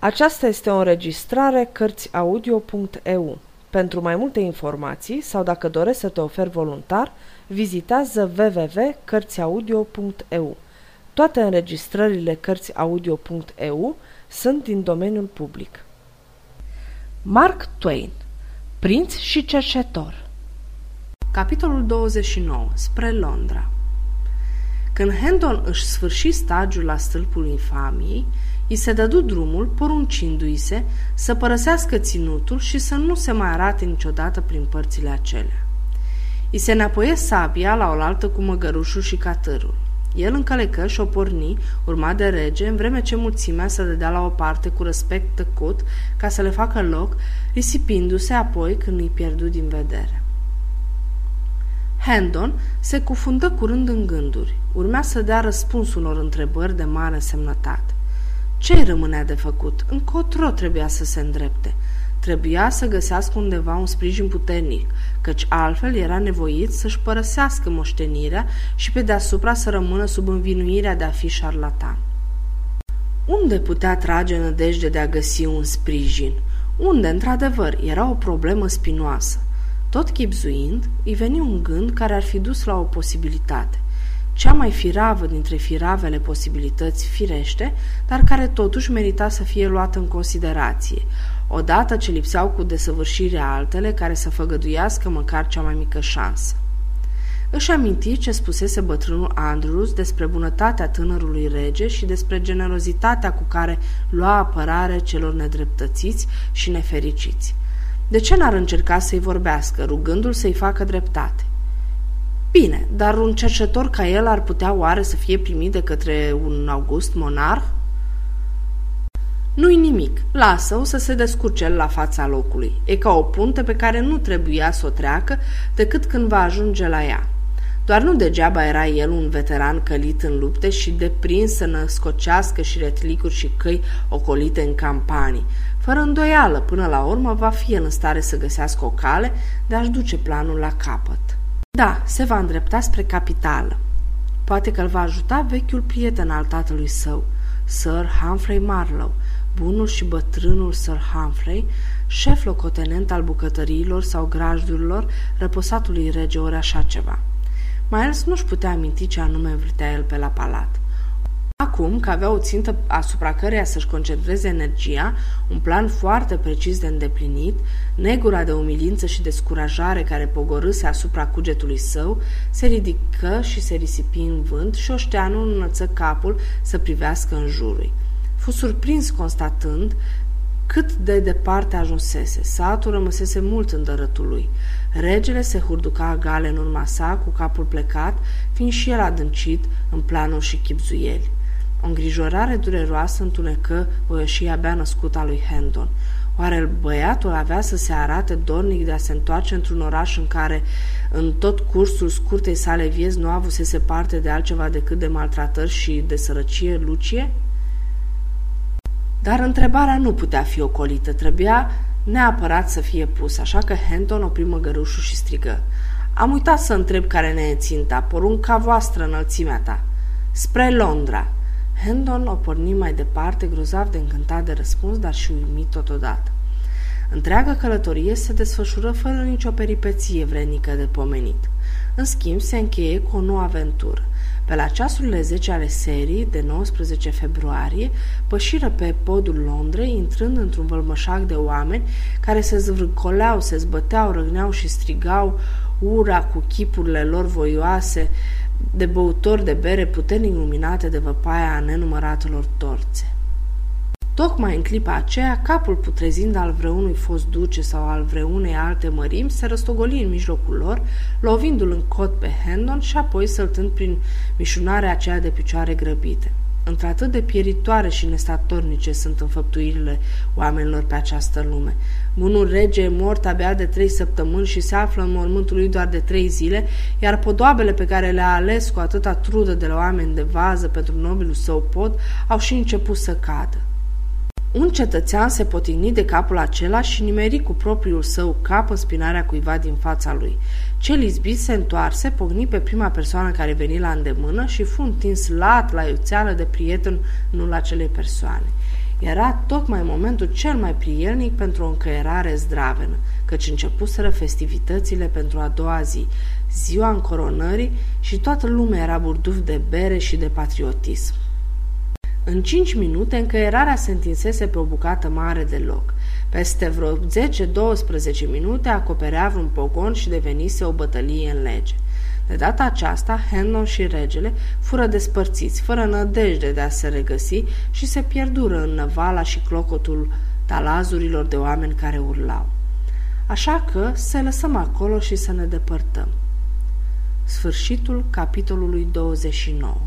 Aceasta este o înregistrare Cărțiaudio.eu. Pentru mai multe informații sau dacă dorești să te oferi voluntar, vizitează www.cărțiaudio.eu. Toate înregistrările Cărțiaudio.eu sunt din domeniul public. Mark Twain Prinț și cercetor Capitolul 29 Spre Londra Când Hendon își sfârși stagiul la stâlpul infamiei, I se dădu drumul, poruncindu-i se să părăsească ținutul și să nu se mai arate niciodată prin părțile acelea. I se înapoie sabia la oaltă cu măgărușul și catărul. El încălecă și o porni, urmat de rege, în vreme ce mulțimea se dădea la o parte cu respect tăcut ca să le facă loc, risipindu-se apoi când îi pierdu din vedere. Hendon se cufundă curând în gânduri. Urmea să dea răspuns unor întrebări de mare semnătate. Ce îi rămânea de făcut? Încotro trebuia să se îndrepte. Trebuia să găsească undeva un sprijin puternic, căci altfel era nevoit să-și părăsească moștenirea și pe deasupra să rămână sub învinuirea de a fi șarlatan. Unde putea trage nădejde de a găsi un sprijin? Unde, într-adevăr, era o problemă spinoasă. Tot chipzuind, îi veni un gând care ar fi dus la o posibilitate cea mai firavă dintre firavele posibilități firește, dar care totuși merita să fie luată în considerație, odată ce lipseau cu desăvârșire altele care să făgăduiască măcar cea mai mică șansă. Își aminti ce spusese bătrânul Andrews despre bunătatea tânărului rege și despre generozitatea cu care lua apărare celor nedreptățiți și nefericiți. De ce n-ar încerca să-i vorbească, rugându-l să-i facă dreptate? Bine, dar un cercetor ca el ar putea oare să fie primit de către un august monarh? Nu-i nimic, lasă-o să se descurce la fața locului. E ca o punte pe care nu trebuia să o treacă decât când va ajunge la ea. Doar nu degeaba era el un veteran călit în lupte și deprins să născocească și retlicuri și căi ocolite în campanii. Fără îndoială, până la urmă, va fi în stare să găsească o cale de a-și duce planul la capăt. Da, se va îndrepta spre capitală. Poate că îl va ajuta vechiul prieten al tatălui său, Sir Humphrey Marlowe, bunul și bătrânul Sir Humphrey, șef locotenent al bucătăriilor sau grajdurilor răposatului rege ori așa ceva. Miles nu-și putea aminti ce anume învârtea el pe la palat. Acum că avea o țintă asupra căreia să-și concentreze energia, un plan foarte precis de îndeplinit, negura de umilință și descurajare care pogorâse asupra cugetului său, se ridică și se risipi în vânt și oșteanul înălță capul să privească în jurul. Fu surprins constatând cât de departe ajunsese. Satul rămăsese mult în dărătul lui. Regele se hurduca gale în urma sa, cu capul plecat, fiind și el adâncit în planul și chipzuieli. O îngrijorare dureroasă întunecă voieșia abia născută a lui Hendon. Oare băiatul avea să se arate dornic de a se întoarce într-un oraș în care, în tot cursul scurtei sale vieți, nu avusese parte de altceva decât de maltratări și de sărăcie lucie? Dar întrebarea nu putea fi ocolită, trebuia neapărat să fie pusă, așa că Henton opri măgărușul și strigă. Am uitat să întreb care ne e ținta, porunca voastră înălțimea ta. Spre Londra, Hendon o porni mai departe, grozav de încântat de răspuns, dar și uimit totodată. Întreaga călătorie se desfășură fără nicio peripeție vrenică de pomenit. În schimb, se încheie cu o nouă aventură. Pe la ceasurile 10 ale serii, de 19 februarie, pășiră pe podul Londrei, intrând într-un vălmășac de oameni care se zvârcoleau, se zbăteau, răgneau și strigau ura cu chipurile lor voioase, de băutori de bere puternic luminate de văpaia a nenumăratelor torțe. Tocmai în clipa aceea, capul putrezind al vreunui fost duce sau al vreunei alte mărimi se răstogoli în mijlocul lor, lovindu-l în cot pe Hendon și apoi săltând prin mișunarea aceea de picioare grăbite. Într-atât de pieritoare și nestatornice sunt înfăptuirile oamenilor pe această lume. Bunul rege e mort abia de trei săptămâni și se află în mormântul lui doar de trei zile, iar podoabele pe care le-a ales cu atâta trudă de la oameni de vază pentru nobilul său pod au și început să cadă. Un cetățean se potigni de capul acela și nimeri cu propriul său cap în spinarea cuiva din fața lui. Cel izbit se întoarse, pogni pe prima persoană care veni la îndemână și fu întins lat la iuțeală de prieten nu la acelei persoane. Era tocmai momentul cel mai prielnic pentru o încăierare zdravenă, căci începuseră festivitățile pentru a doua zi, ziua încoronării și toată lumea era burduf de bere și de patriotism. În cinci minute, încăierarea se întinsese pe o bucată mare de loc. Peste vreo 10-12 minute acoperea vreun pogon și devenise o bătălie în lege. De data aceasta, Hennon și regele fură despărțiți, fără nădejde de a se regăsi și se pierdură în năvala și clocotul talazurilor de oameni care urlau. Așa că să lăsăm acolo și să ne depărtăm. Sfârșitul capitolului 29